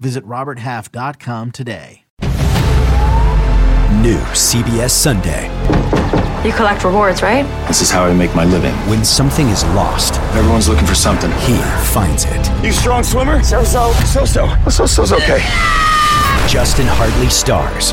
Visit RobertHalf.com today. New CBS Sunday. You collect rewards, right? This is how I make my living. When something is lost, Everyone's looking for something. he finds it. You strong swimmer? So so. So so. So so's okay. Justin Hartley stars.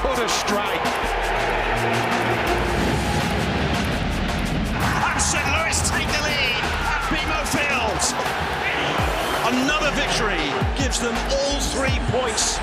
Put a strike. And St. Louis take the lead at BMO Fields. Another victory gives them all three points.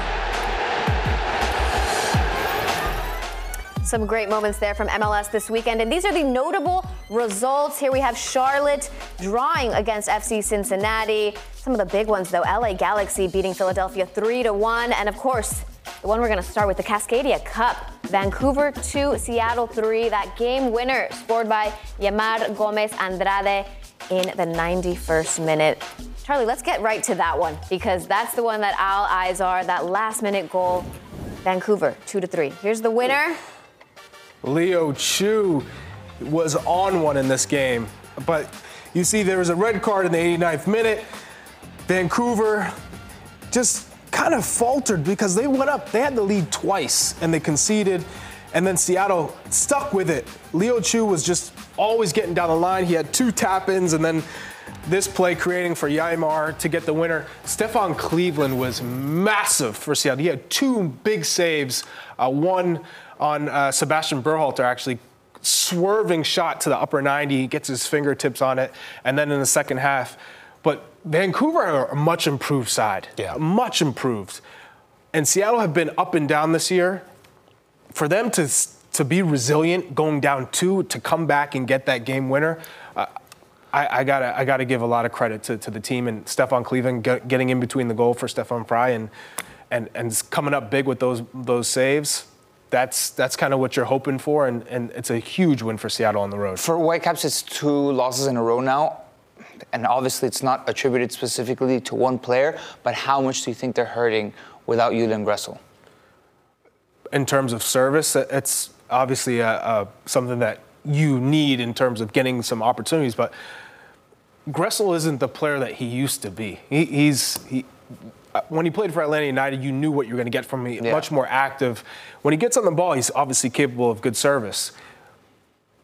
Some great moments there from MLS this weekend. And these are the notable results. Here we have Charlotte drawing against FC Cincinnati. Some of the big ones, though LA Galaxy beating Philadelphia 3 to 1. And of course, the one we're going to start with the Cascadia Cup. Vancouver 2, Seattle 3. That game winner scored by Yeimar Gomez Andrade in the 91st minute. Charlie, let's get right to that one because that's the one that all eyes are. That last minute goal. Vancouver 2 to 3. Here's the winner. Leo Chu was on one in this game. But you see, there was a red card in the 89th minute. Vancouver just kind of faltered because they went up. They had the lead twice and they conceded. And then Seattle stuck with it. Leo Chu was just always getting down the line. He had two tap ins and then this play creating for Yeimar to get the winner. Stefan Cleveland was massive for Seattle. He had two big saves, uh, one on uh, Sebastian Berhalter actually swerving shot to the upper 90, gets his fingertips on it, and then in the second half. But Vancouver are a much improved side. Yeah. Much improved. And Seattle have been up and down this year. For them to to be resilient going down two, to come back and get that game winner, uh, I, I, gotta I gotta give a lot of credit to, to the team and Stefan Cleveland get, getting in between the goal for Stefan Frei and and and coming up big with those those saves that's that's kind of what you're hoping for, and, and it's a huge win for Seattle on the road. For Whitecaps, it's two losses in a row now, and obviously it's not attributed specifically to one player. But how much do you think they're hurting without Julian Gressel? In terms of service, it's obviously a, a, something that you need in terms of getting some opportunities, but. Gressel isn't the player that he used to be. He, he's he, uh, when he played for Atlanta United, you knew what you were going to get from him. Yeah. Much more active. When he gets on the ball, he's obviously capable of good service.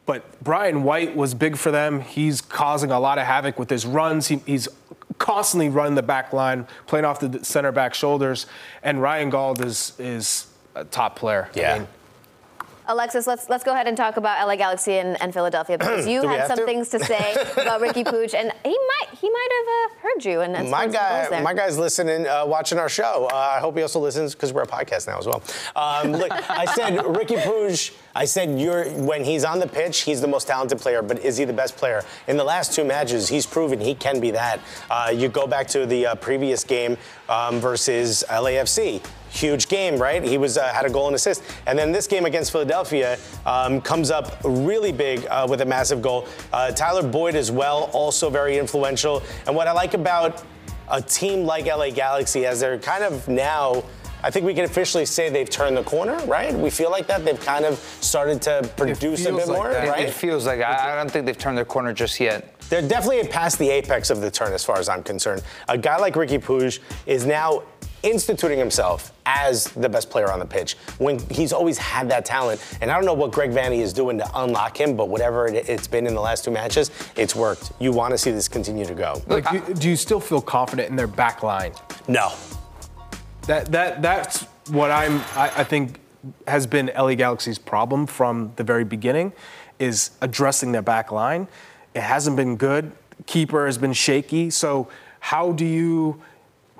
But Brian White was big for them. He's causing a lot of havoc with his runs. He, he's constantly running the back line, playing off the center back shoulders. And Ryan Gauld is is a top player. Yeah. I mean, Alexis, let's let's go ahead and talk about LA Galaxy and, and Philadelphia because you had some to? things to say about Ricky Puig, and he might he might have uh, heard you. And my guy, my guy's listening, uh, watching our show. Uh, I hope he also listens because we're a podcast now as well. Um, look, I said Ricky Puig. I said you're when he's on the pitch, he's the most talented player. But is he the best player? In the last two matches, he's proven he can be that. Uh, you go back to the uh, previous game um, versus LAFC huge game, right? He was uh, had a goal and assist, and then this game against Philadelphia um, comes up really big uh, with a massive goal. Uh, Tyler Boyd as well, also very influential. And what I like about a team like LA Galaxy, as they're kind of now. I think we can officially say they've turned the corner, right? We feel like that. They've kind of started to produce a bit like more, that. right? It feels like I, I don't think they've turned their corner just yet. They're definitely past the apex of the turn, as far as I'm concerned. A guy like Ricky Puig is now instituting himself as the best player on the pitch when he's always had that talent. And I don't know what Greg Vanney is doing to unlock him, but whatever it, it's been in the last two matches, it's worked. You want to see this continue to go. Like, do, do you still feel confident in their back line? No. That that that's what I'm. I, I think has been LA Galaxy's problem from the very beginning, is addressing their back line. It hasn't been good. Keeper has been shaky. So how do you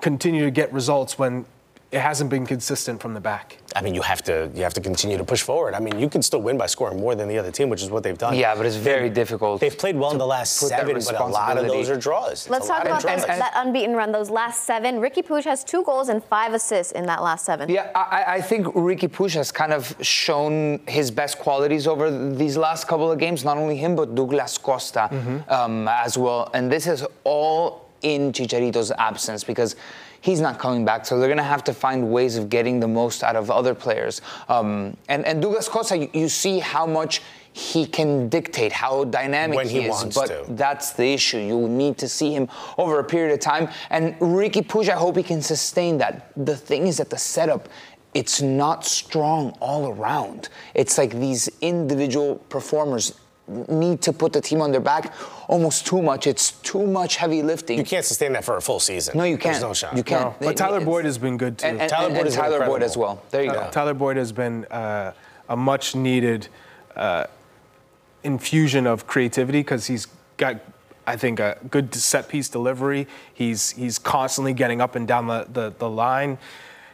continue to get results when it hasn't been consistent from the back? I mean, you have to you have to continue to push forward. I mean, you can still win by scoring more than the other team, which is what they've done. Yeah, but it's very difficult. They've played well in the last seven, but a lot of those are draws. Let's talk about draws. that unbeaten run, those last seven. Ricky Puig has two goals and five assists in that last seven. Yeah, I, I think Ricky Puig has kind of shown his best qualities over these last couple of games. Not only him, but Douglas Costa um, as well. And this is all in Chicharito's absence because he's not coming back. So they're going to have to find ways of getting the most out of other players. Um, and, and Douglas Costa, you, you see how much he can dictate, how dynamic When he is. wants but to. that's the issue. You need to see him over a period of time. And Ricky Puig, I hope he can sustain that. The thing is that the setup, it's not strong all around. It's like these individual performers need to put the team on their back almost too much. It's too much heavy lifting. You can't sustain that for a full season. No, you can't. There's no shot. You can't. But Tyler Boyd has been good too. And, and, Tyler Boyd and has been Tyler Boyd as well. There you Uh, go. Tyler Boyd has been uh, a much needed uh, infusion of creativity because he's got, I think, a good set piece delivery. He's he's constantly getting up and down the, the, the line.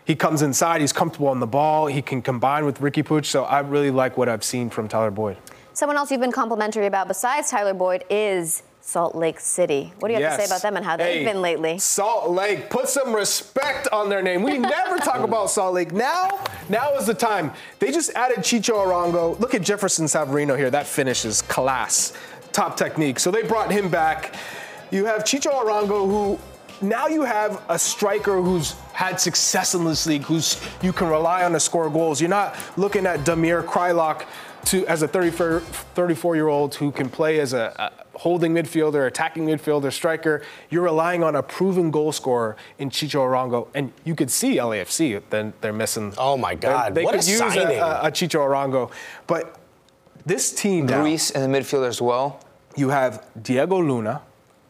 He comes inside. He's comfortable on the ball. He can combine with Ricky Puig. So I really like what I've seen from Tyler Boyd. Someone else you've been complimentary about besides Tyler Boyd is Salt Lake City. What do you have to say about them and how they've Hey, been lately? Salt Lake, put some respect on their name. We never talk about Salt Lake. Now, now is the time. They just added Chicho Arango. Look at Jefferson Savarino here. That finish is class, top technique. So they brought him back. You have Chicho Arango, who now you have a striker who's had success in this league, who's you can rely on to score goals. You're not looking at Damir Kreilach to as a 34 year old who can play as a, a holding midfielder, attacking midfielder, striker. You're relying on a proven goal scorer in Chicho Arango, and you could see LAFC. Then they're missing. Oh my God, They, they what a could use a, signing. a, a Chicho Arango, but this team now, Greece in the midfield as well. you have Diego Luna,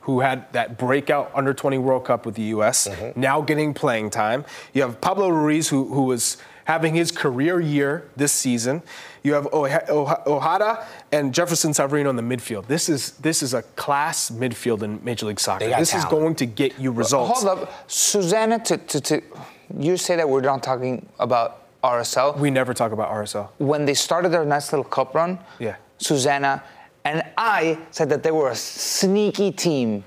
who had that breakout under 20 World Cup with the U.S., Mm-hmm. now getting playing time. You have Pablo Ruiz, who, who was having his career year this season. You have Oha- Oha- Ojeda and Jefferson Savarino in the midfield. This is this is a class midfield in Major League Soccer. This is going to get you results. Hold up, Susannah. To, to, to you say that we're not talking about RSL. We never talk about RSL. when they started their nice little cup run, Yeah. Susannah and I said that they were a sneaky team.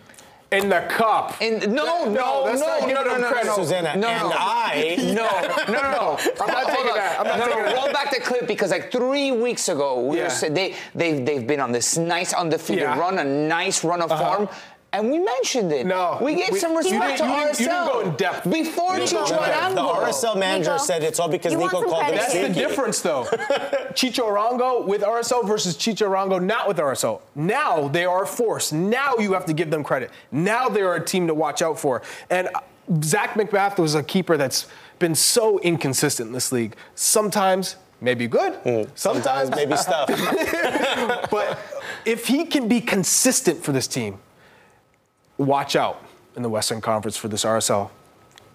In the cup. In, no, no, no, that's no, not no, giving no, them no, credit. no, Susannah, no, and no. I- no, no, no, no. I'm not taking that. I'm not no, taking no, that. Roll back the clip because like three weeks ago, we Yeah. were saying they they've they've been on this nice undefeated Yeah. run, a nice run of Uh-huh. form. And we mentioned it. No, we gave we- some you respect didn't- to you didn't- RSL. you didn't go in depth. Before Nico. Chicho No, no, Arango. The RSL manager Nico, said it's all because you Nico called credit it That's here. the difference, though. Chicho Arango with RSL versus Chicho Arango not with RSL. Now they are a force. Now you have to give them credit. Now they are a team to watch out for. And uh, Zac MacMath was a keeper that's been so inconsistent in this league. Sometimes maybe good, Hmm. Sometimes maybe stuff. but if he can be consistent for this team, watch out in the Western Conference for this RSL.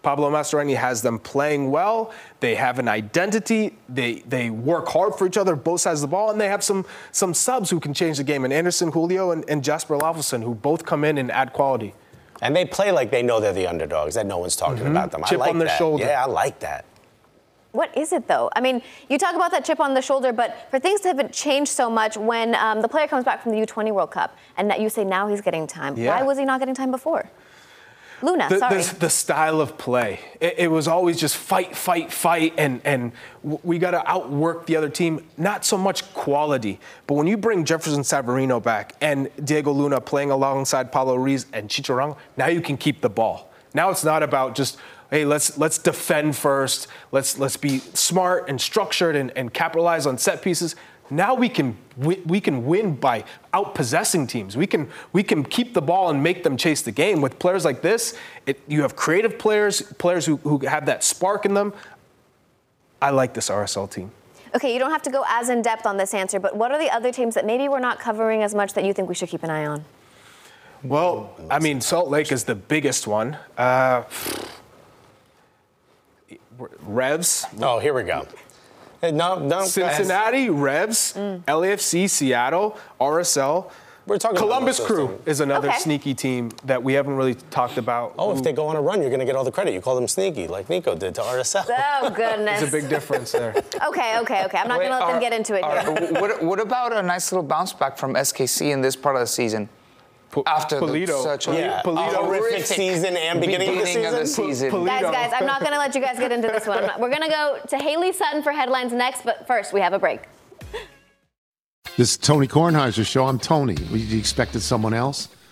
Pablo Mastroeni has them playing well. They have an identity. They they work hard for each other, both sides of the ball, and they have some some subs who can change the game. And Anderson Julio and, and Jasper Löffelsend, who both come in and add quality. And they play like they know they're the underdogs, that no one's talking about them. Mm-hmm. Chip I like on their that. shoulder. Yeah, I like that. What is it though? I mean, you talk about that chip on the shoulder, but for things to have changed so much when um, the player comes back from the U20 World Cup and that you say now he's getting time. Yeah. Why was he not getting time before? Luna, the, sorry. the, the style of play. It, it was always just fight, fight, fight, and, and we got to outwork the other team. Not so much quality, but when you bring Jefferson Savarino back and Diego Luna playing alongside Paulo Ruiz and Chicho Arango, now you can keep the ball. Now it's not about just hey let's let's defend first. Let's let's be smart and structured and, and capitalize on set pieces. now we can we, we can win by outpossessing teams. We can we can keep the ball and make them chase the game. With players like this, it, you have creative players, players who, who have that spark in them. I like this RSL team. Okay, you don't have to go as in depth on this answer, but what are the other teams that maybe we're not covering as much that you think we should keep an eye on? Well, I mean, Salt Lake is the biggest one. Uh, Revs. Oh, here we go. Hey, no, no. Cincinnati, Revs, Mm. LAFC, Seattle, RSL. We're talking Columbus most Crew teams. is another Okay. sneaky team that we haven't really talked about. Oh, if they go on a run, you're going to get all the credit. You call them sneaky, like Nico did to RSL. Oh, goodness. There's a big difference there. Okay, okay, okay. I'm not going to let them get into it are- what, what about a nice little bounce back from SKC in this part of the season? After the- Polito. such a, Yeah, Polito. a horrific season and beginning, of the season. season. Pol- Guys, guys, I'm not going to let you guys get into this one. We're going to go to Haley Sutton for headlines next, but first, we have a break. This is Tony Kornheiser's show. I'm Tony. You expected someone else?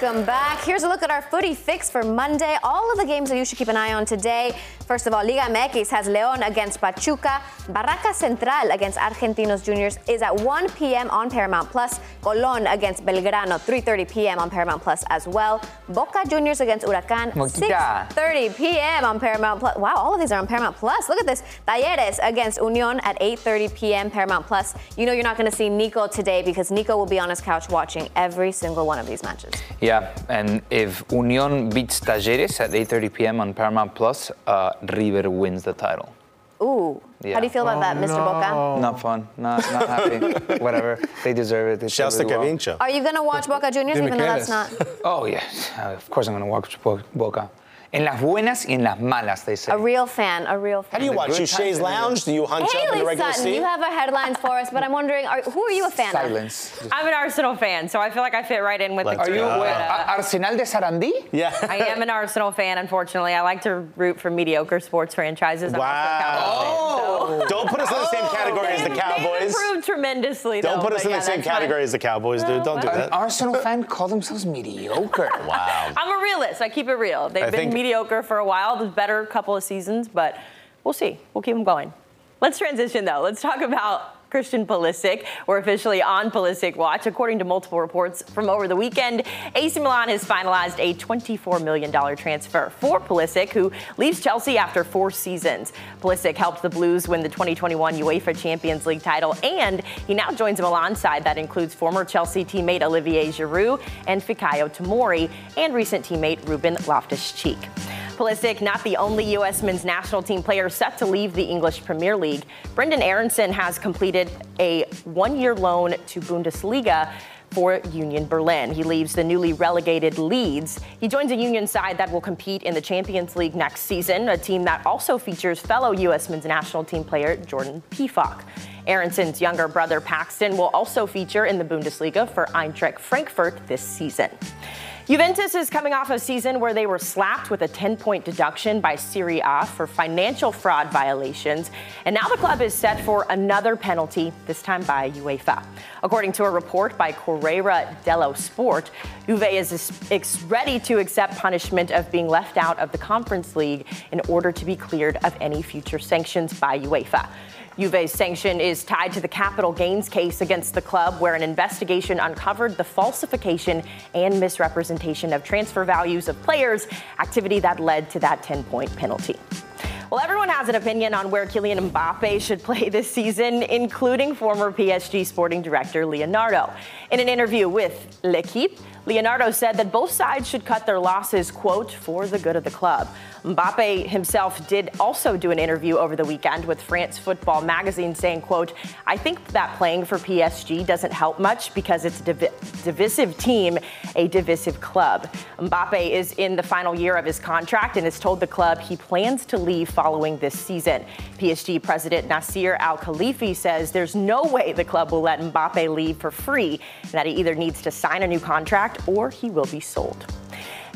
Welcome back. Here's a look at our footy fix for Monday. All of the games that you should keep an eye on today. First of all, Liga MX has León against Pachuca. Barracas Central against Argentinos Juniors is at 1 p.m. on Paramount Plus. Colón against Belgrano, 3.30 p.m. on Paramount Plus as well. Boca Juniors against Huracan, Boquita. 6.30 p.m. on Paramount Plus. Wow, all of these are on Paramount Plus. Look at this. Talleres against Unión at 8.30 p.m. Paramount Plus. You know you're not going to see Nico today because Nico will be on his couch watching every single one of these matches. Yeah, and if Union beats Talleres at 8:30 p.m. on Paramount Plus, uh, River wins the title. Ooh. Yeah. How do you feel about that, Mr. Boca? Not fun. Not not happy. Whatever. They deserve it. They Shouts to deserve it well. Kevincho. Are you going to watch Boca Juniors even though that's not Oh yeah, Uh, of course I'm gonna watch Bo- Boca. En las buenas y en las malas, they say. a real fan? A real fan. How do you watch? good You times Shays Lounge? Do you hunch up in the Haley regular Sutton, seat? you have our headlines for us, but I'm wondering, are, who are you a fan of? Silence. I'm an Arsenal fan, so I feel like I fit right in with Let's the Are you uh, Arsenal de Sarandí? yeah. I am an Arsenal fan, unfortunately. I like to root for mediocre sports franchises. I'm Wow. Cowboys fan, so- Don't put us in the same category as the They've- They've Cowboys. improved tremendously. Don't though, put us but in yeah, the same that's fine. category as the Cowboys, dude. Don't do An that. Arsenal fan call themselves mediocre. Wow. I'm a realist. I keep it real. They've I been think- mediocre for a while. The better couple of seasons, but we'll see. We'll keep them going. Let's transition though. Let's talk about Christian Pulisic. We're officially on Pulisic watch. According to multiple reports from over the weekend, AC Milan has finalized a $24 million transfer for Pulisic, who leaves Chelsea after four seasons. Pulisic helped the Blues win the 2021 UEFA Champions League title, and he now joins a Milan side that includes former Chelsea teammate Olivier Giroud and Fikayo Tomori, and recent teammate Ruben Loftus-Cheek. Pulisic, not the only U.S. men's national team player set to leave the English Premier League. Brenden Aaronson has completed a one year loan to Bundesliga for Union Berlin. He leaves the newly relegated Leeds. He joins a Union side that will compete in the Champions League next season, a team that also features fellow U.S. men's national team player Jordan Pefok. Aaronson's younger brother Paxton will also feature in the Bundesliga for Eintracht Frankfurt this season. Juventus is coming off a season where they were slapped with a 10 point deduction by Serie A for financial fraud violations, and now the club is set for another penalty, this time by UEFA. According to a report by Corriere dello Sport, Juve is ready to accept punishment of being left out of the Conference League in order to be cleared of any future sanctions by UEFA. Juve's sanction is tied to the capital gains case against the club, where an investigation uncovered the falsification and misrepresentation of transfer values of players, activity that led to that 10 point penalty. Well, everyone has an opinion on where Kylian Mbappe should play this season, including former PSG sporting director Leonardo. In an interview with L'Equipe, Leonardo said that both sides should cut their losses, quote, for the good of the club. Mbappe himself did also do an interview over the weekend with France Football magazine saying, quote, I think that playing for PSG doesn't help much because it's a div- divisive team, a divisive club. Mbappe is in the final year of his contract and has told the club he plans to leave following this season. PSG president Nasser Al Khelaifi says there's no way the club will let Mbappe leave for free, and that he either needs to sign a new contract or he will be sold.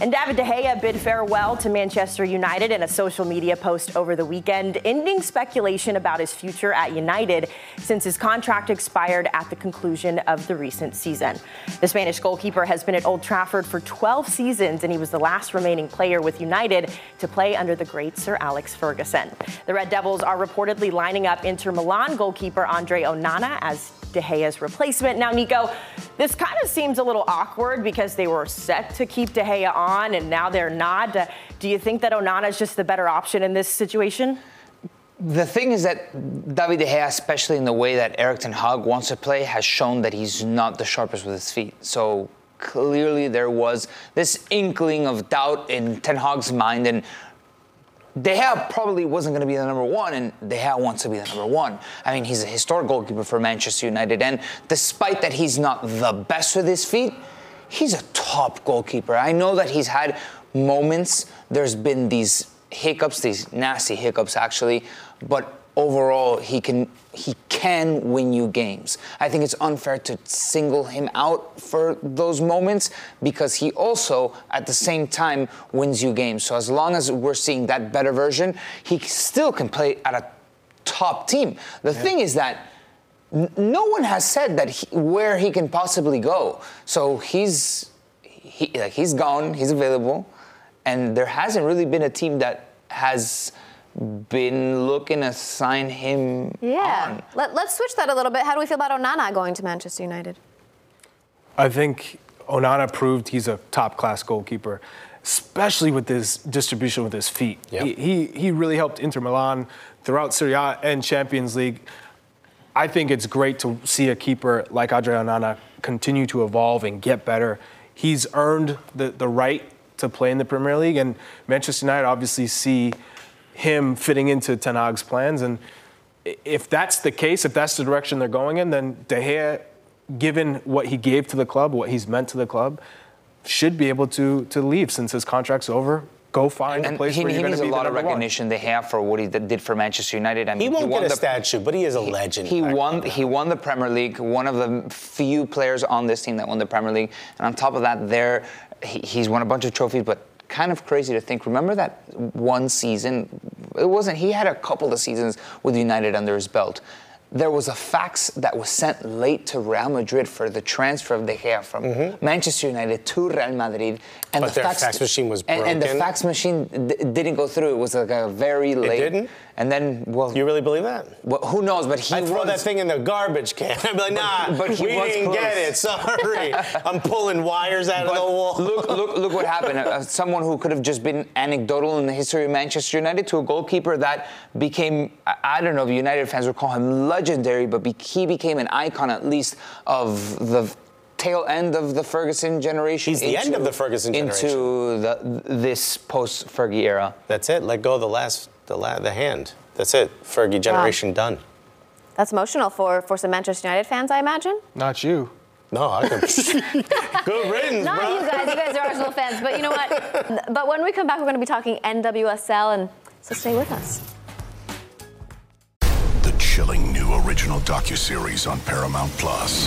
And David De Gea bid farewell to Manchester United in a social media post over the weekend, ending speculation about his future at United since his contract expired at the conclusion of the recent season. The Spanish goalkeeper has been at Old Trafford for 12 seasons, and he was the last remaining player with United to play under the great Sir Alex Ferguson. The Red Devils are reportedly lining up Inter Milan goalkeeper Andre Onana as De Gea's replacement. Now, Nico, this kind of seems a little awkward because they were set to keep De Gea on and now they're not. Uh, do you think that Onana is just the better option in this situation? The thing is that David De Gea, especially in the way that Erik Ten Hag wants to play, has shown that he's not the sharpest with his feet. So clearly there was this inkling of doubt in Ten Hag's mind, and De Gea probably wasn't going to be the number one, and De Gea wants to be the number one. I mean, he's a historic goalkeeper for Manchester United, and despite that he's not the best with his feet, he's a top goalkeeper. I know that he's had moments, there's been these hiccups, these nasty hiccups actually, but overall he can he can win you games. I think it's unfair to single him out for those moments because he also at the same time wins you games. So as long as we're seeing that better version, he still can play at a top team. The yeah. thing is that no one has said that he, where he can possibly go. So he's he, like he's gone, he's available, and there hasn't really been a team that has been looking to sign him yeah. Let, let's switch that a little bit. How do we feel about Onana going to Manchester United? I think Onana proved he's a top class goalkeeper, especially with his distribution with his feet. Yep. He, he, he really helped Inter Milan throughout Serie A and Champions League. I think it's great to see a keeper like Andre Onana continue to evolve and get better. He's earned the, the right to play in the Premier League, and Manchester United obviously see him fitting into Ten Hag's plans. And if that's the case, if that's the direction they're going in, then De Gea, given what he gave to the club, what he's meant to the club, should be able to to leave since his contract's over. Go find and a place he, where he you're needs a lot of one. recognition they have for what he did for Manchester United. I mean, he won't he won get a the, statue, but he is a legend. He won. He won the Premier League. One of the few players on this team that won the Premier League. And on top of that, there he, he's won a bunch of trophies, but kind of crazy to think. Remember that one season? It wasn't. He had a couple of seasons with United under his belt. There was a fax that was sent late to Real Madrid for the transfer of De Gea from mm-hmm. Manchester United to Real Madrid, and but the fax, fax, machine was broken. And, and the fax machine d- didn't go through. It was like a very late. It didn't. And then, well, you really believe that? Well, who knows? But he I'd throw that thing in the garbage can. I'd be like, nah, but, but we didn't close. get it. Sorry, I'm pulling wires out but of the wall. look, look, look what happened. Uh, someone who could have just been anecdotal in the history of Manchester United to a goalkeeper that became, I, I don't know if United fans would call him legendary, but be, he became an icon at least of the tail end of the Ferguson generation. He's the into, end of the Ferguson generation. Into the, this post Fergie era. That's it. Let go of the last the la- the hand. That's it. Fergie generation wow. done. That's emotional for for some Manchester United fans, I imagine. Not you. No, I could. Good riddance, Not bro. you guys. You guys are Arsenal fans, but you know what? But when we come back, we're going to be talking NWSL, and so stay with us. The chilling new original docu-series on Paramount Plus.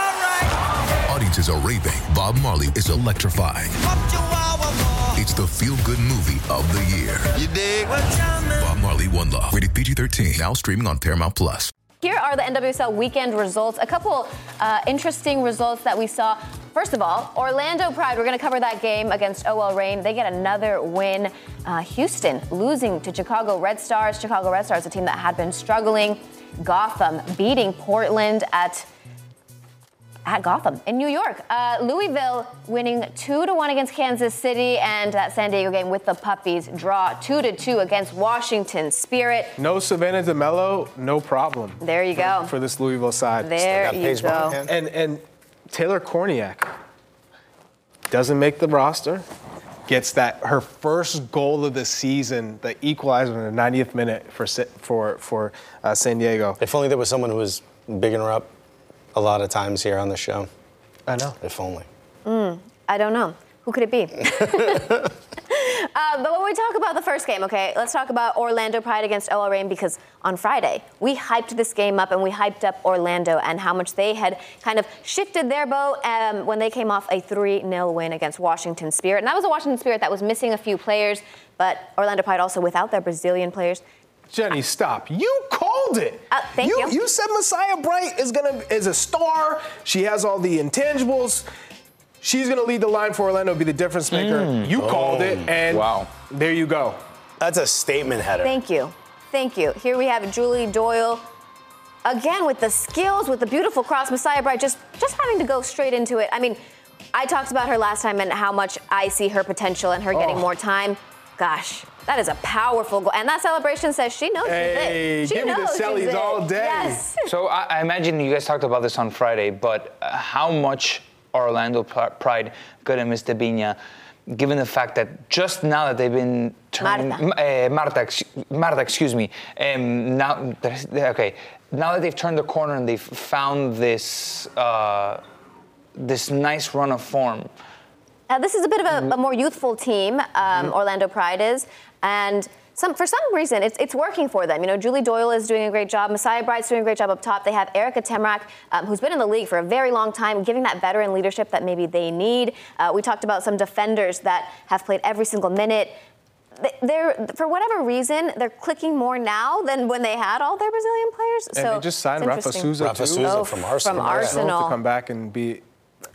Audiences are raving. Bob Marley is electrifying. It's the feel-good movie of the year. You dig? Bob Marley, One Love. Rated PG-13. Now streaming on Paramount Plus. Here are the NWSL weekend results. A couple uh, interesting results that we saw. First of all, Orlando Pride. We're going to cover that game against OL Reign. They get another win. Uh, Houston losing to Chicago Red Stars. Chicago Red Stars, a team that had been struggling. Gotham beating Portland at at Gotham in New York. Uh, Louisville winning two to one against Kansas City, and that San Diego game with the puppies draw two to two against Washington Spirit. No Savannah DeMelo, no problem. There you go. For this Louisville side. There you go. And and Taylor Kornieck doesn't make the roster. Gets that her first goal of the season, the equalizer in the 90th minute for for for uh, San Diego. If only there was someone who was bigging her up a lot of times here on the show. I know. If only. Mm, I don't know. Who could it be? uh, but when we talk about the first game, okay, let's talk about Orlando Pride against OL Reign because on Friday we hyped this game up and we hyped up Orlando and how much they had kind of shifted their boat um, when they came off a 3 0 win against Washington Spirit. And that was a Washington Spirit that was missing a few players, but Orlando Pride also without their Brazilian players. Jenny, stop. You called it. Uh, thank you. You said Messiah Bright is gonna is a star. She has all the intangibles. She's gonna lead the line for Orlando, be the difference maker. Mm. You called it, and Wow. there you go. That's a statement header. Thank you. Thank you. Here we have Julie Doyle. Again, with the skills, with the beautiful cross, Messiah Bright just just having to go straight into it. I mean, I talked about her last time and how much I see her potential and her getting Oh. more time. Gosh, that is a powerful goal. And that celebration says she knows Hey, she's it. She give me the knows she's it. all day. Yes. So I, I imagine you guys talked about this on Friday, but uh, how much Orlando Pri- Pride gonna miss Debinha, given the fact that just now that they've been turning Marta. Uh, Marta, Marta, excuse me, um, now okay, now that they've turned the corner and they've found this uh, this nice run of form. Uh, this is a bit of a, a more youthful team, um, Orlando Pride is, and some, for some reason it's, it's working for them. You know, Julie Doyle is doing a great job. Messiah Bright's doing a great job up top. They have Erika Tymrak, um, who's been in the league for a very long time, giving that veteran leadership that maybe they need. Uh, we talked about some defenders that have played every single minute. They- They're for whatever reason they're clicking more now than when they had all their Brazilian players. And so they just signed it's Rafa. Souza Rafa too. Souza Oh, from Arsenal. from Arsenal. to come back and be.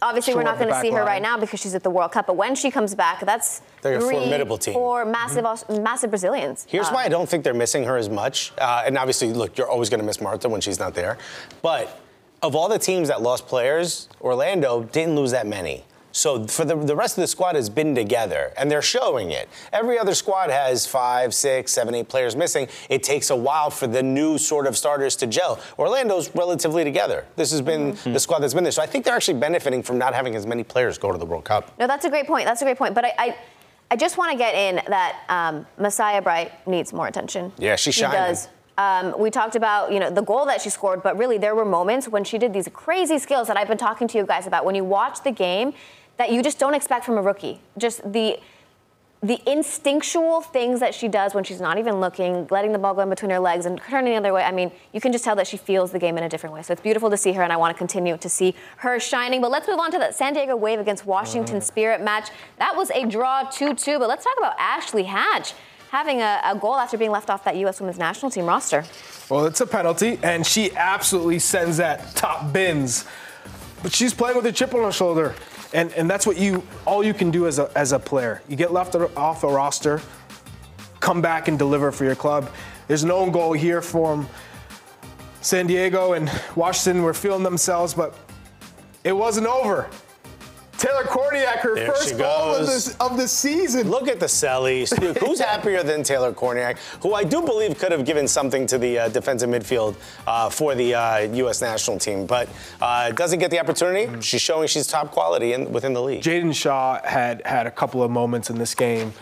Obviously, we're not going to see her line. right now because she's at the World Cup. But when she comes back, that's They're a formidable team. four massive, Aus- massive Brazilians. Here's Uh, why I don't think they're missing her as much. Uh, and obviously, look, you're always going to miss Marta when she's not there. But of all the teams that lost players, Orlando didn't lose that many. So for the, the rest of the squad has been together, and they're showing it. Every other squad has five, six, seven, eight players missing. It takes a while for the new sort of starters to gel. Orlando's relatively together. This has been Mm-hmm. the squad that's been there. So I think they're actually benefiting from not having as many players go to the World Cup. No, that's a great point. That's a great point. But I, I, I just want to get in that um, Messiah Bright needs more attention. Yeah, she's she shining. does. Um, we talked about you know the goal that she scored, but really there were moments when she did these crazy skills that I've been talking to you guys about. When you watch the game, that you just don't expect from a rookie. Just the the instinctual things that she does when she's not even looking, letting the ball go in between her legs and turning the other way. I mean, you can just tell that she feels the game in a different way. So it's beautiful to see her, and I want to continue to see her shining. But let's move on to that San Diego Wave against Washington mm. Spirit match. That was a draw 2 2. But let's talk about Ashley Hatch having a, a goal after being left off that U.S. women's national team roster. Well, it's a penalty, and she absolutely sends that top bins. But she's playing with a chip on her shoulder, and, and that's what you all you can do as a, as a player. You get left off a roster, come back and deliver for your club. There's an own goal here from San Diego and Washington were feeling themselves, but it wasn't over. Taylor Kornieck, her There first she goal of, goes. this, of the season. Look at the Sellies. Who's happier than Taylor Kornieck, who I do believe could have given something to the uh, defensive midfield uh, for the uh, U.S. national team, but uh, doesn't get the opportunity. She's showing she's top quality in, within the league. Jaedyn Shaw had had a couple of moments in this game.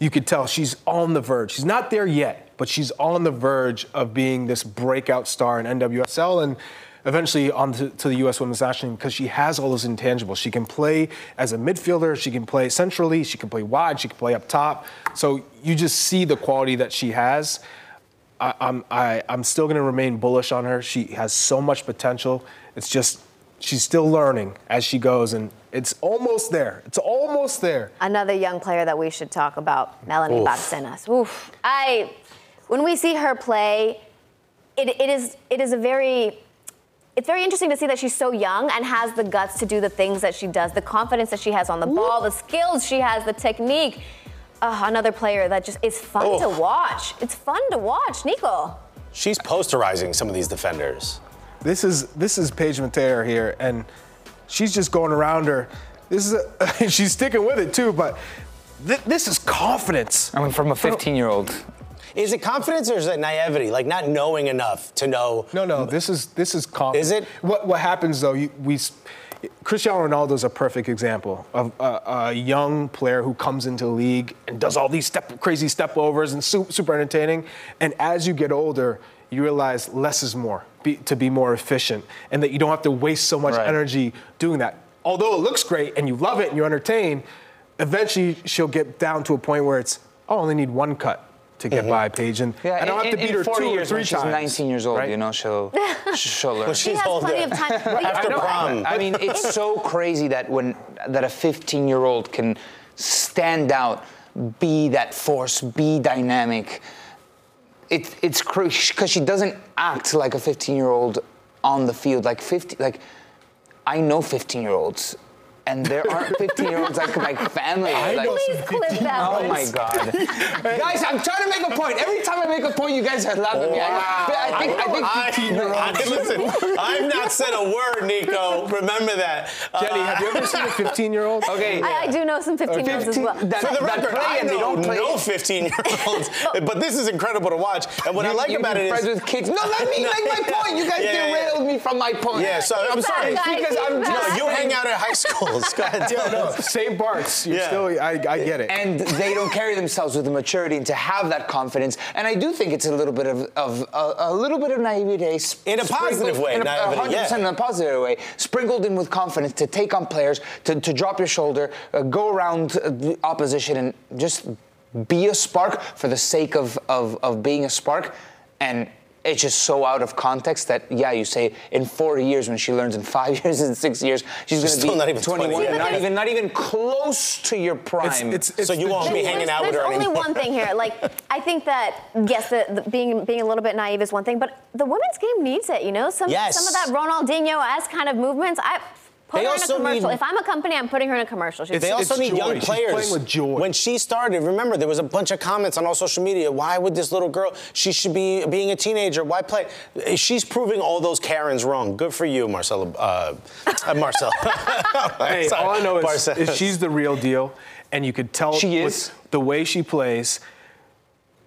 You could tell she's on the verge. She's not there yet, but she's on the verge of being this breakout star in NWSL and eventually on to, to the U.S. Women's National Team because she has all those intangibles. She can play as a midfielder. She can play centrally. She can play wide. She can play up top. So you just see the quality that she has. I, I'm I, I'm still going to remain bullish on her. She has so much potential. It's just she's still learning as she goes, and it's almost there. It's almost there. Another young player that we should talk about, Melanie Oof. Barcenas. Oof. I, when we see her play, it, it is it is a very it's very interesting to see that she's so young and has the guts to do the things that she does, the confidence that she has on the ball, the skills she has, the technique. Uh, another player that just is fun Oh. to watch. It's fun to watch, Nico. She's posterizing some of these defenders. This is this is Paige Metayer here, and she's just going around her. This is a, she's sticking with it too, but th- this is confidence. I mean, from a 15 year old. Is it confidence or is it naivety? Like not knowing enough to know. No, no, this is this is confidence. Is it? What what happens though? You, we Cristiano Ronaldo is a perfect example of a, a young player who comes into the league and does all these step, crazy step overs and super, super entertaining. And as you get older, you realize less is more be, to be more efficient, and that you don't have to waste so much Right. energy doing that. Although it looks great and you love it and you're entertained, eventually she'll get down to a point where it's oh, I only need one cut to get mm-hmm. by Paige, and Yeah, I don't in, have to in- beat in her 40 two or three when she's times. 19 years old, right? you know, she'll she'll learn. Well, she's She has older. plenty of time. But you After know, prom. I mean, it's so crazy that when that a 15 year old can stand out, be that force, be dynamic. It, it's crazy because she doesn't act like a 15 year old on the field. Like 50, like I know 15 year olds. And there aren't 15 year olds like my family. I like, know Please clip that. Oh my. God. guys, I'm trying to make a point. Every time I make a point, you guys are laughing at me. I, I think, I think I, I, listen, I've not said a word, Nico. Remember that. Jenny, Uh, have you ever seen a 15 year old? Okay. I, I do know some 15 year olds as well. that- For the that record, play I and they know don't play. no 15 year olds, but this is incredible to watch. And what I like about it is. friends with kids. No, let me make my point. You guys derailed me from my point. Yeah, so I'm sorry. because I'm just- No, you hang out at high schools. Go ahead. Yeah, no, St. Bart's. You're Yeah. still, I, I get it. and they don't carry themselves with the maturity and to have that confidence. And I do think it's a little bit of, of a, a little bit of naivete, sp- In a positive way, in a, naivety, 100% yeah. in a positive way, sprinkled in with confidence to take on players, to, to drop your shoulder, uh, go around uh, the opposition, and just be a spark for the sake of, of, of being a spark. And it's just so out of context that yeah, you say in four years when she learns in five years in six years she's, She's going still to not be even 20 21, yet. not even not even close to your prime. It's, it's, it's So you won't be hanging out with her. there's her only anymore. one thing here. Like, I think that yes, the, the being being a little bit naive is one thing, but the women's game needs it. You know, some Yes. some of that Ronaldinho-esque kind of movements. I put They her in a also commercial. need- if I'm a company, I'm putting her in a commercial. She's It's- They also it's need joy. young She's players. playing with joy. When she started, remember there was a bunch of comments on all social media. Why would this little girl? She should be being a teenager. Why play? She's proving all those Karens wrong. Good for you, Marcella. Uh, uh, Marcel. Hey, Sorry, all I know is, is she's the real deal, and you could tell She with is. the way she plays.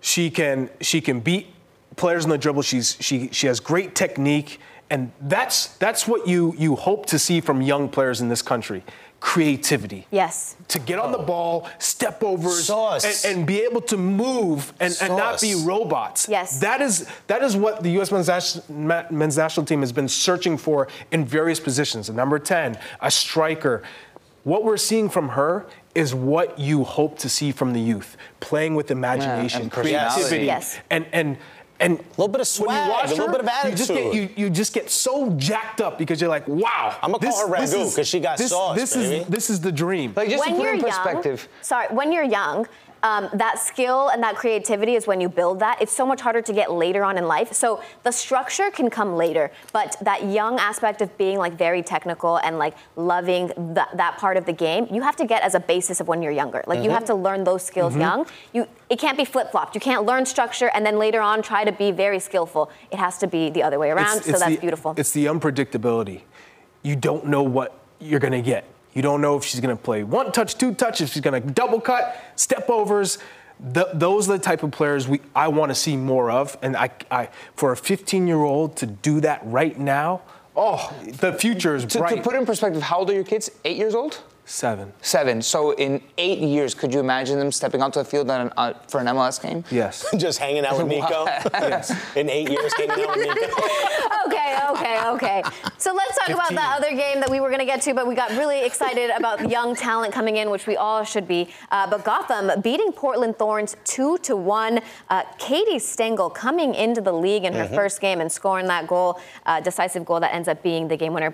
She can she can beat players on the dribble. She's she she has great technique, and that's that's what you you hope to see from young players in this country. Creativity. yes. To get on the ball, step over, Sauce. and, and be able to move and, and not be robots. Yes. That is that is what the U.S. Men's, nas- ma- men's national team has been searching for in various positions. A number 10, a striker. What we're seeing from her is what you hope to see from the youth, playing with imagination, and creativity, Yes. and and and a little bit of swag, a little bit of You just, get, attitude. you, you just get so jacked up because you're like, wow. I'ma call her this Ragu 'cause she got this, sauce, This baby. is this is the dream. like just when to put you're in perspective. young, sorry, when you're young, um, that skill and that creativity is when you build that. It's so much harder to get later on in life. So the structure can come later, but that young aspect of being like very technical and like loving that, that part of the game, you have to get as a basis of when you're younger. Like you have to learn those skills young. You it can't be flip flopped. You can't learn structure and then later on try to be very skillful. It has to be the other way around. so that's the, beautiful. It's the unpredictability. You don't know what you're going to get. You don't know if she's going to play one touch, two touch, if she's going to double cut, step overs. Th- those are the type of players we I want to see more of. And I, I, for a 15 year old to do that right now, oh, the future is To, bright. to put in perspective, how old are your kids? Eight years old? Seven. Seven. So in eight years, could you imagine them stepping onto the field on an, uh, for an MLS game? Yes. just hanging out with Nico. yes. In eight years, hanging out with Nico. okay, okay, okay. So let's talk about that other game that we were going to get to, but we got really excited about young talent coming in, which we all should be. Uh, but Gotham beating Portland Thorns two to one. Uh, Katie Stengel coming into the league in her Mm-hmm. first game and scoring that goal, uh, decisive goal that ends up being the game winner.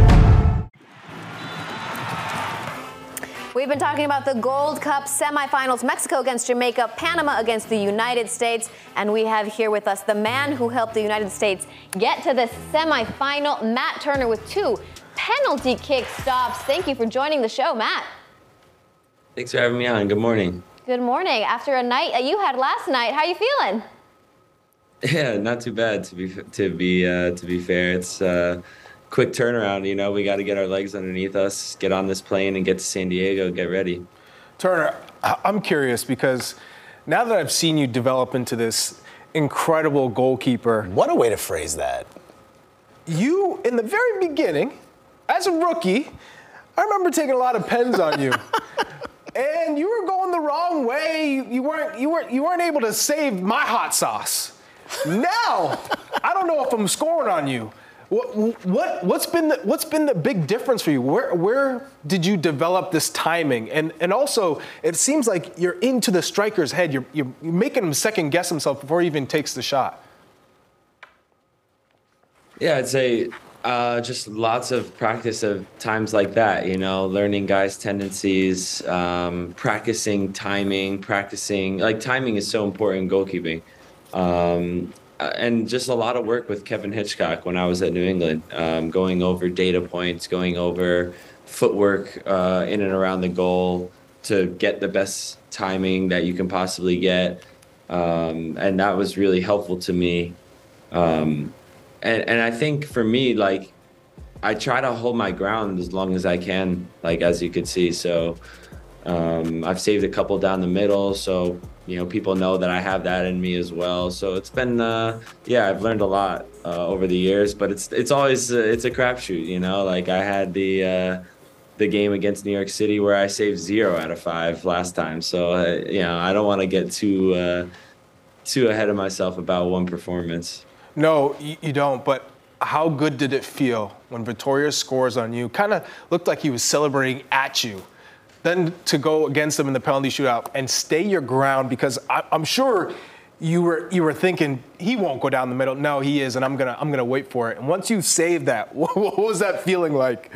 We've been talking about the Gold Cup semifinals Mexico against Jamaica, Panama against the United States. And we have here with us the man who helped the United States get to the semifinal, Matt Turner, with two penalty kick stops. Thank you for joining the show, Matt. Thanks for having me on. Good morning. Good morning. After a night that you had last night, how are you feeling? Yeah, not too bad to be to be uh, to be fair. It's uh, quick turnaround. You know, we got to get our legs underneath us, get on this plane, and get to San Diego. Get ready. Turner, I- I'm curious because now that I've seen you develop into this incredible goalkeeper. What a way to phrase that. You, in the very beginning, as a rookie, I remember taking a lot of pens on you. and you were going the wrong way. You weren't you weren't you weren't able to save my hot sauce. Now, I don't know if I'm scoring on you. What, what what's been the what's been the big difference for you? Where where did you develop this timing? And and also, it seems like you're into the striker's head. You're you're, making him second guess himself before he even takes the shot. Yeah, I'd say uh, just lots of practice of times like that. You know, learning guys' tendencies, um, practicing timing, practicing like timing is so important in goalkeeping. Um, and just a lot of work with Kevin Hitchcock when I was at New England, um, going over data points, going over footwork uh, in and around the goal to get the best timing that you can possibly get. Um, and that was really helpful to me. Um, and, and I think for me, like, I try to hold my ground as long as I can, like, as you could see. So um, I've saved a couple down the middle. So you know people know that I have that in me as well. So it's been uh, yeah, I've learned a lot uh, over the years, but it's it's always uh, it's a crapshoot, you know. Like I had the uh, the game against New York City where I saved zero out of five last time. So uh, you know I don't want to get too uh, too ahead of myself about one performance. No, you, you don't. But how good did it feel when Vitória scores on you? Kind of looked like he was celebrating at you. Then to go against them in the penalty shootout and stay your ground because I, I'm sure you were you were thinking he won't go down the middle. No, he is, and I'm gonna I'm gonna wait for it. And once you save that, what, what was that feeling like?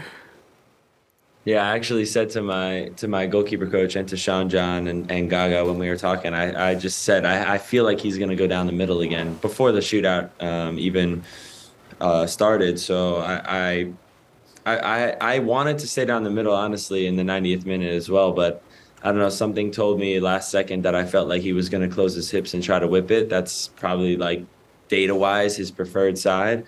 Yeah, I actually said to my to my goalkeeper coach and to Sean John and, and Gaga when we were talking, I, I just said I, I feel like he's gonna go down the middle again before the shootout um, even uh, started. So I, I I I wanted to stay down the middle honestly in the 90th minute as well, but I don't know something told me last second that I felt like he was gonna close his hips and try to whip it. That's probably like data wise his preferred side.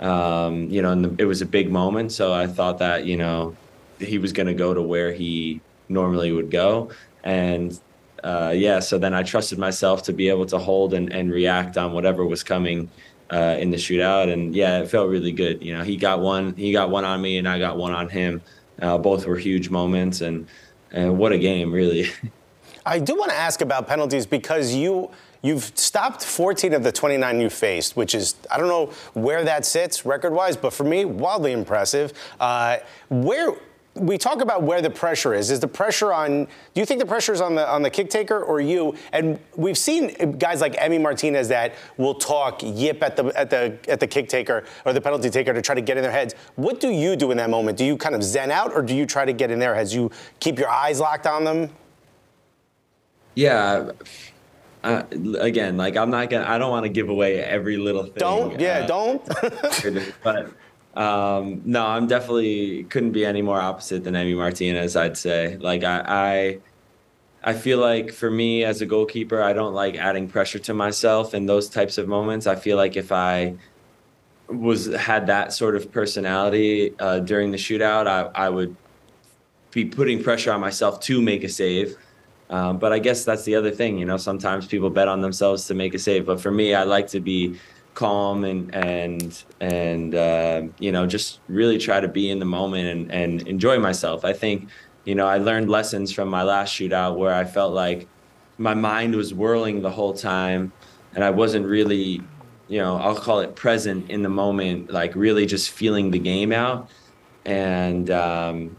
Um, you know, and the, it was a big moment, so I thought that you know he was going to go to where he normally would go. And uh, yeah, so then I trusted myself to be able to hold and, and react on whatever was coming uh, in the shootout. And yeah, it felt really good. You know, he got one, he got one on me, and I got one on him. Uh, both were huge moments, and and what a game, really. I do want to ask about penalties because you you've stopped 14 of the 29 you faced, which is I don't know where that sits record-wise, but for me, wildly impressive. Uh, where we talk about where the pressure is. Is the pressure on? Do you think the pressure is on the on the kick taker or you? And we've seen guys like Emmy Martinez that will talk yip at the at the at the kick taker or the penalty taker to try to get in their heads. What do you do in that moment? Do you kind of zen out or do you try to get in their heads? You keep your eyes locked on them. Yeah. Uh, again, like I'm not gonna. I don't want to give away every little thing. Don't. Yeah. uh, don't. but um, no, I'm definitely couldn't be any more opposite than Emmy Martinez. I'd say. Like I, I, I feel like for me as a goalkeeper, I don't like adding pressure to myself in those types of moments. I feel like if I was had that sort of personality uh, during the shootout, I, I would be putting pressure on myself to make a save. Um, but I guess that's the other thing, you know. Sometimes people bet on themselves to make a save, but for me, I like to be calm and and and uh, you know just really try to be in the moment and, and enjoy myself. I think you know I learned lessons from my last shootout where I felt like my mind was whirling the whole time and I wasn't really you know, I'll call it present in the moment, like really just feeling the game out. And, um,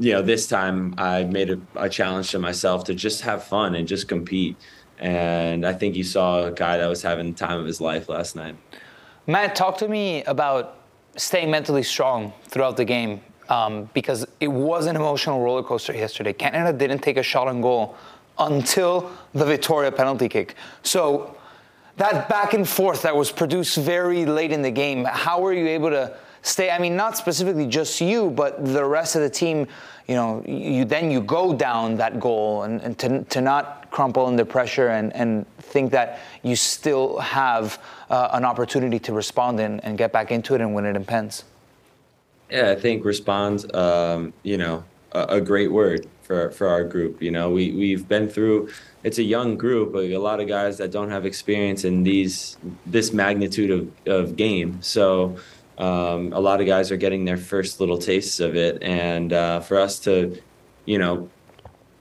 you know, this time I made a, a challenge to myself to just have fun and just compete. And I think you saw a guy that was having the time of his life last night. Matt, talk to me about staying mentally strong throughout the game um, because it was an emotional roller coaster yesterday. Canada didn't take a shot on goal until the Vitória penalty kick. So that back and forth that was produced very late in the game, how were you able to stay? I mean, not specifically just you, but the rest of the team. You know, you then you go down that goal, and, and to, to not crumple under pressure and, and think that you still have uh, an opportunity to respond and, and get back into it and win it in pens. Yeah, I think responds, um, you know, a, a, great word for, for our group. You know, we, we've been through, it's a young group, like a lot of guys that don't have experience in these, this magnitude of, of game. So um, a lot of guys are getting their first little tastes of it. And uh, for us to, you know,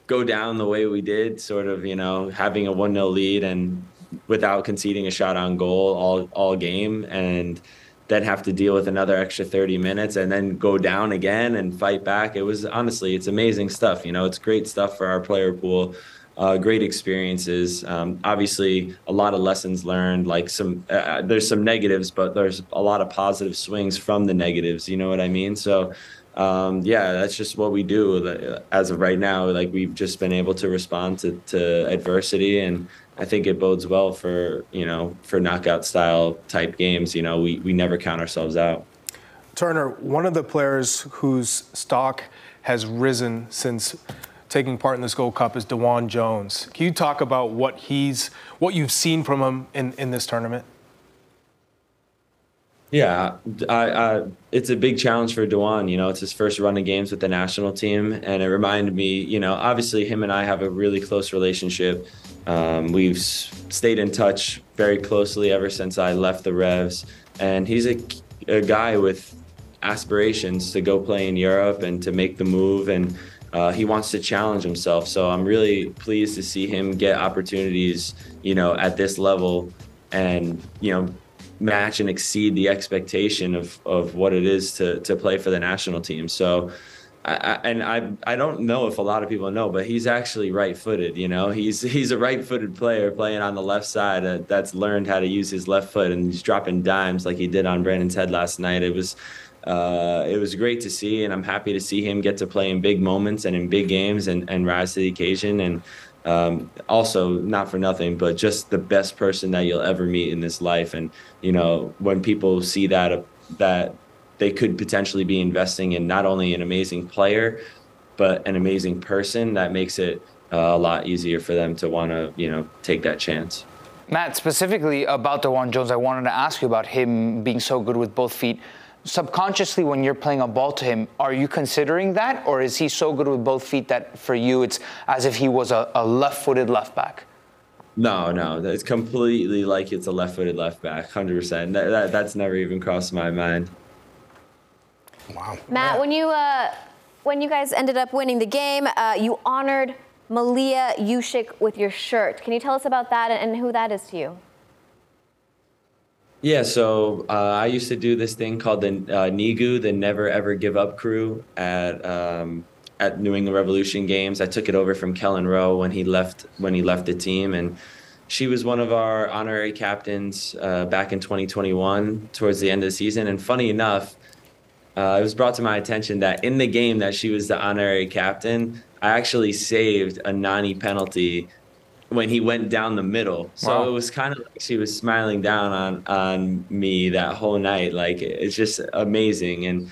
go down the way we did, sort of, you know, having a 1 0 lead and without conceding a shot on goal all, all game. And, then have to deal with another extra 30 minutes and then go down again and fight back. It was honestly, it's amazing stuff. You know, it's great stuff for our player pool. Uh, great experiences. Um, obviously, a lot of lessons learned. Like some, uh, uh there's some negatives, but there's a lot of positive swings from the negatives. You know what I mean? So, um, yeah, that's just what we do. As of right now, like we've just been able to respond to, to adversity and I think it bodes well for you know for knockout style type games. You know, we we never count ourselves out. Turner, one of the players whose stock has risen since taking part in this Gold Cup is DeJuan Jones. Can you talk about what he's what you've seen from him in, in this tournament? Yeah, I, I, it's a big challenge for DeJuan. You know, it's his first run of games with the national team, and it reminded me. You know, obviously him and I have a really close relationship. Um, we've stayed in touch very closely ever since I left the Revs, and he's a, a guy with aspirations to go play in Europe and to make the move, and uh, he wants to challenge himself. So I'm really pleased to see him get opportunities, you know, at this level, and you know, match and exceed the expectation of of what it is to to play for the national team. So I, and I I don't know if a lot of people know, but he's actually right-footed. You know, he's he's a right-footed player playing on the left side uh, that's learned how to use his left foot, and he's dropping dimes like he did on Brandon's head last night. It was uh, it was great to see, and I'm happy to see him get to play in big moments and in big games and, and rise to the occasion. And um, also, not for nothing, but just the best person that you'll ever meet in this life. And you know, when people see that uh, that they could potentially be investing in not only an amazing player, but an amazing person that makes it uh, a lot easier for them to want to, you know, take that chance. Matt, specifically about DeJuan Jones, I wanted to ask you about him being so good with both feet. Subconsciously, when you're playing a ball to him, are you considering that, or is he so good with both feet that for you it's as if he was a, a left-footed left back? No, no, it's completely like it's a left-footed left back, hundred percent. That, that, that's never even crossed my mind. Wow. Matt, when you uh, when you guys ended up winning the game, uh, you honored Malia Jusic with your shirt. Can you tell us about that and who that is to you? Yeah, so uh, I used to do this thing called the uh, the Never Ever Give Up crew at um, at New England Revolution games. I took it over from Kelyn Rowe when he left when he left the team, and she was one of our honorary captains uh, back in 2021 towards the end of the season. And funny enough, uh, it was brought to my attention that in the game that she was the honorary captain, I actually saved a Nani penalty when he went down the middle. So wow. it was kind of like she was smiling down on on me that whole night. Like it's just amazing. And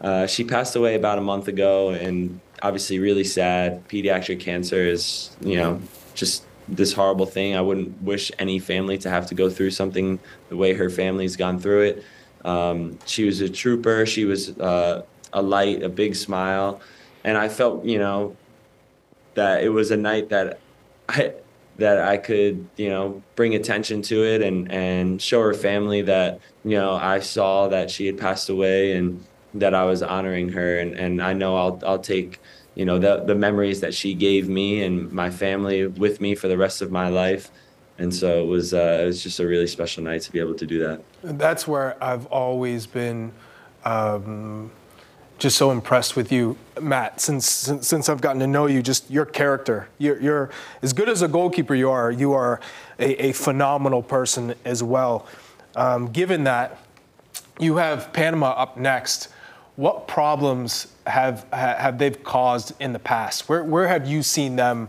uh, she passed away about a month ago, and obviously really sad. Pediatric cancer is you know just this horrible thing. I wouldn't wish any family to have to go through something the way her family's gone through it. Um, she was a trooper. She was uh, a light, a big smile, and I felt, you know, that it was a night that I that I could, you know, bring attention to it and and show her family that, you know, I saw that she had passed away and that I was honoring her, and and I know I'll I'll take. You know the the memories that she gave me and my family with me for the rest of my life, And so it was uh, it was just a really special night to be able to do that. And that's where I've always been um, just so impressed with you, Matt. Since, since since I've gotten to know you, just your character. You're, you're as good as a goalkeeper you are. You are a, a phenomenal person as well. Um, given that you have Panama up next, what problems have ha- have they caused in the past? Where where have you seen them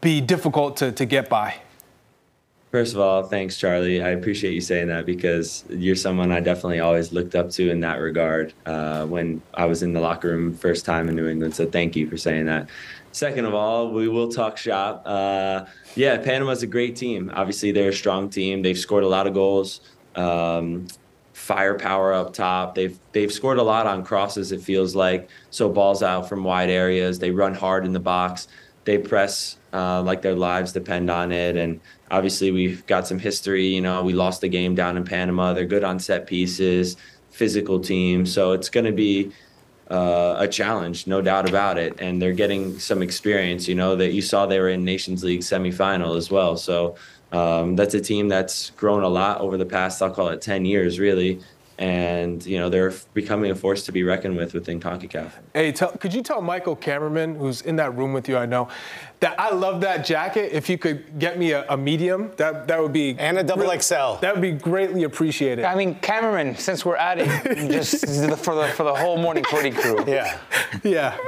be difficult to, to get by? First of all, thanks, Charlie. I appreciate you saying that because you're someone I definitely always looked up to in that regard uh, when I was in the locker room first time in New England. So thank you for saying that. Second of all, we will talk shop. Uh, yeah, Panama's a great team. Obviously, they're a strong team. They've scored a lot of goals. Um, firepower up top. They've they've scored a lot on crosses. It feels like so balls out from wide areas. They run hard in the box. They press uh, like their lives depend on it. And obviously, we've got some history. You know, we lost the game down in Panama. They're good on set pieces, physical team. So it's going to be uh, a challenge, no doubt about it. And they're getting some experience. You know that you saw they were in Nations League semifinal as well. So um, that's a team that's grown a lot over the past, I'll call it 10 years, really. And, you know, they're becoming a force to be reckoned with within CONCACAF. Hey, tell, could you tell Michael Cameraman, who's in that room with you, I know, that I love that jacket. If you could get me a, a medium, that that would be and a double XL. That would be greatly appreciated. I mean, cameraman, since we're at it, just for the for the whole morning footy crew. Yeah, yeah.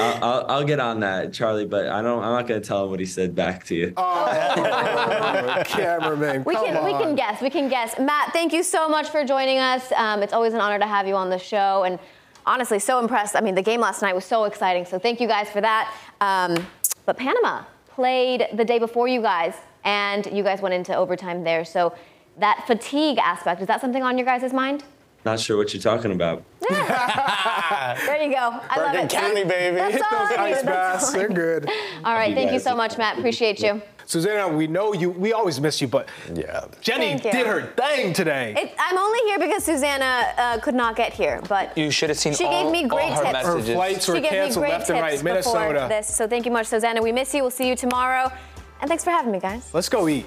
I'll, I'll, I'll get on that, Charlie, but I don't. I'm not going to tell him what he said back to you. Oh, cameraman, We come can on. we can guess. We can guess. Matt, thank you so much for joining us. Um, it's always an honor to have you on the show, and honestly, so impressed. I mean, the game last night was so exciting. So thank you guys for that. Um, but Panama played the day before you guys, and you guys went into overtime there. So that fatigue aspect is that something on your guys' mind? Not sure what you're talking about. There you go. I love it. County, baby. That's Hit all those ice baths. They're good. All right, You thank you so much, Matt. Appreciate you. Susannah, we know you. We always miss you, but yeah, Jenny did her thing today. It, I'm only here because Susannah uh, could not get here, but You should have seen she all, gave me great her tips. messages. Her flights were she gave me canceled great left and right. Minnesota. this. So thank you much, Susannah. We miss you. We'll see you tomorrow. And thanks for having me, guys. Let's go eat.